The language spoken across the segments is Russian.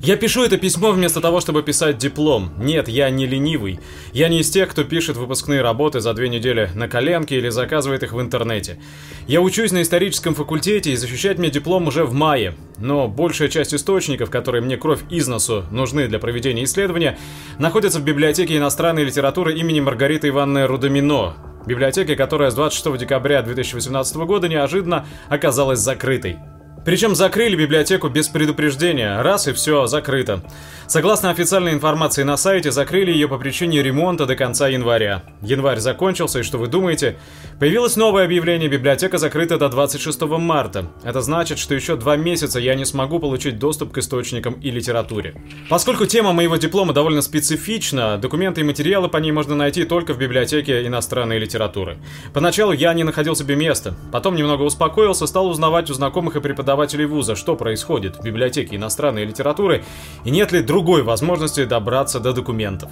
Я пишу это письмо вместо того, чтобы писать диплом. Нет, я не ленивый. Я не из тех, кто пишет выпускные работы за две недели на коленке или заказывает их в интернете. Я учусь на историческом факультете и защищать мне диплом уже в мае. Но большая часть источников, которые мне кровь из носу нужны для проведения исследования, находятся в библиотеке иностранной литературы имени Маргариты Ивановны Рудомино, библиотеке, которая с 26 декабря 2018 года неожиданно оказалась закрытой. Причем закрыли библиотеку без предупреждения, раз и все, закрыто. Согласно официальной информации на сайте, закрыли ее по причине ремонта до конца января. Январь закончился, и что вы думаете? Появилось новое объявление, библиотека закрыта до 26 марта. Это значит, что еще два месяца я не смогу получить доступ к источникам и литературе. Поскольку тема моего диплома довольно специфична, документы и материалы по ней можно найти только в библиотеке иностранной литературы. Поначалу я не находил себе места, потом немного успокоился, стал узнавать у знакомых и преподавателей вуза, что происходит в библиотеке иностранной литературы и нет ли другой возможности добраться до документов.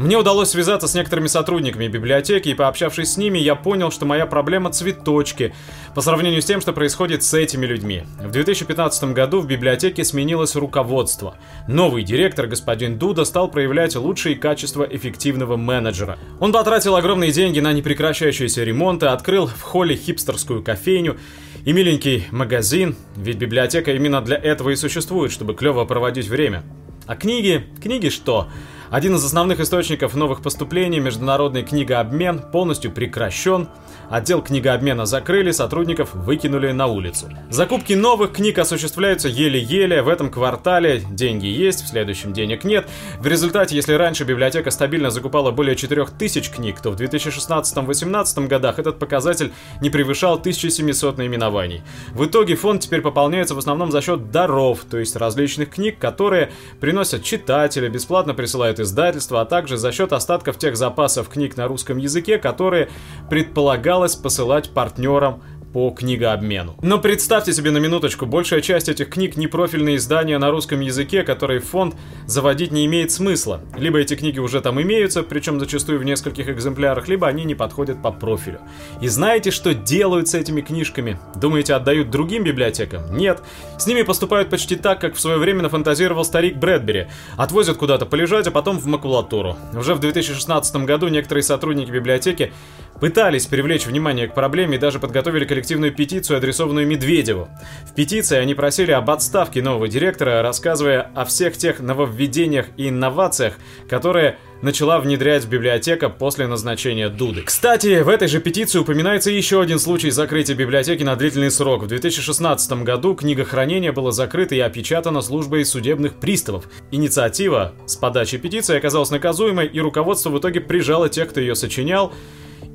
Мне удалось связаться с некоторыми сотрудниками библиотеки, и пообщавшись с ними, я понял, что моя проблема цветочки по сравнению с тем, что происходит с этими людьми. В 2015 году в библиотеке сменилось руководство. Новый директор, господин Дуда, стал проявлять лучшие качества эффективного менеджера. Он потратил огромные деньги на непрекращающиеся ремонты, открыл в холле хипстерскую кофейню и миленький магазин, ведь библиотека именно для этого и существует, чтобы клево проводить время. А книги? Книги что? Один из основных источников новых поступлений, международный книгообмен, полностью прекращен. Отдел книгообмена закрыли, сотрудников выкинули на улицу. Закупки новых книг осуществляются еле-еле. В этом квартале деньги есть, в следующем денег нет. В результате, если раньше библиотека стабильно закупала более 4000 книг, то в 2016-2018 годах этот показатель не превышал 1700 наименований. В итоге фонд теперь пополняется в основном за счет даров, то есть различных книг, которые приносят читатели, бесплатно присылают издательства, а также за счет остатков тех запасов книг на русском языке, которые предполагалось посылать партнерам по книгообмену. Но представьте себе на минуточку, большая часть этих книг не профильные издания на русском языке, которые фонд заводить не имеет смысла. Либо эти книги уже там имеются, причем зачастую в нескольких экземплярах, либо они не подходят по профилю. И знаете, что делают с этими книжками? Думаете, отдают другим библиотекам? Нет. С ними поступают почти так, как в свое время нафантазировал старик Брэдбери. Отвозят куда-то полежать, а потом в макулатуру. Уже в 2016 году некоторые сотрудники библиотеки пытались привлечь внимание к проблеме и даже подготовили коллективную петицию, адресованную Медведеву. В петиции они просили об отставке нового директора, рассказывая о всех тех нововведениях и инновациях, которые начала внедрять библиотека после назначения Дуды. Кстати, в этой же петиции упоминается еще один случай закрытия библиотеки на длительный срок. В 2016 году книга была закрыта и опечатана службой судебных приставов. Инициатива с подачи петиции оказалась наказуемой, и руководство в итоге прижало тех, кто ее сочинял,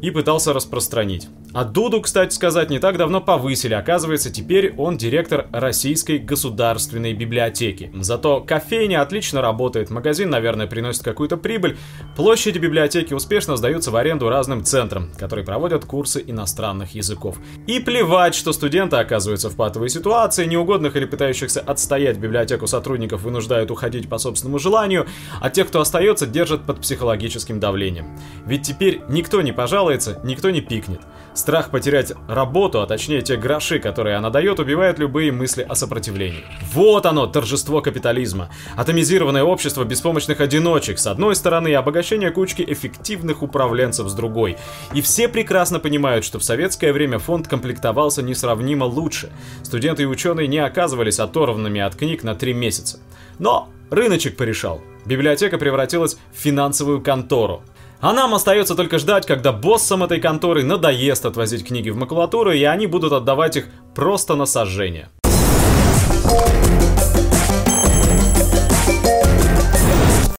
и пытался распространить. А Дуду, кстати сказать, не так давно повысили. Оказывается, теперь он директор Российской государственной библиотеки. Зато кофейня отлично работает, магазин, наверное, приносит какую-то прибыль. Площади библиотеки успешно сдаются в аренду разным центрам, которые проводят курсы иностранных языков. И плевать, что студенты оказываются в патовой ситуации, неугодных или пытающихся отстоять библиотеку сотрудников вынуждают уходить по собственному желанию, а тех, кто остается, держат под психологическим давлением. Ведь теперь никто не пожалуется, никто не пикнет. Страх потерять работу, а точнее те гроши, которые она дает, убивает любые мысли о сопротивлении. Вот оно, торжество капитализма. Атомизированное общество беспомощных одиночек с одной стороны и обогащение кучки эффективных управленцев с другой. И все прекрасно понимают, что в советское время фонд комплектовался несравнимо лучше. Студенты и ученые не оказывались оторванными от книг на три месяца. Но рыночек порешал. Библиотека превратилась в финансовую контору. А нам остается только ждать, когда боссам этой конторы надоест отвозить книги в макулатуру, и они будут отдавать их просто на сожжение.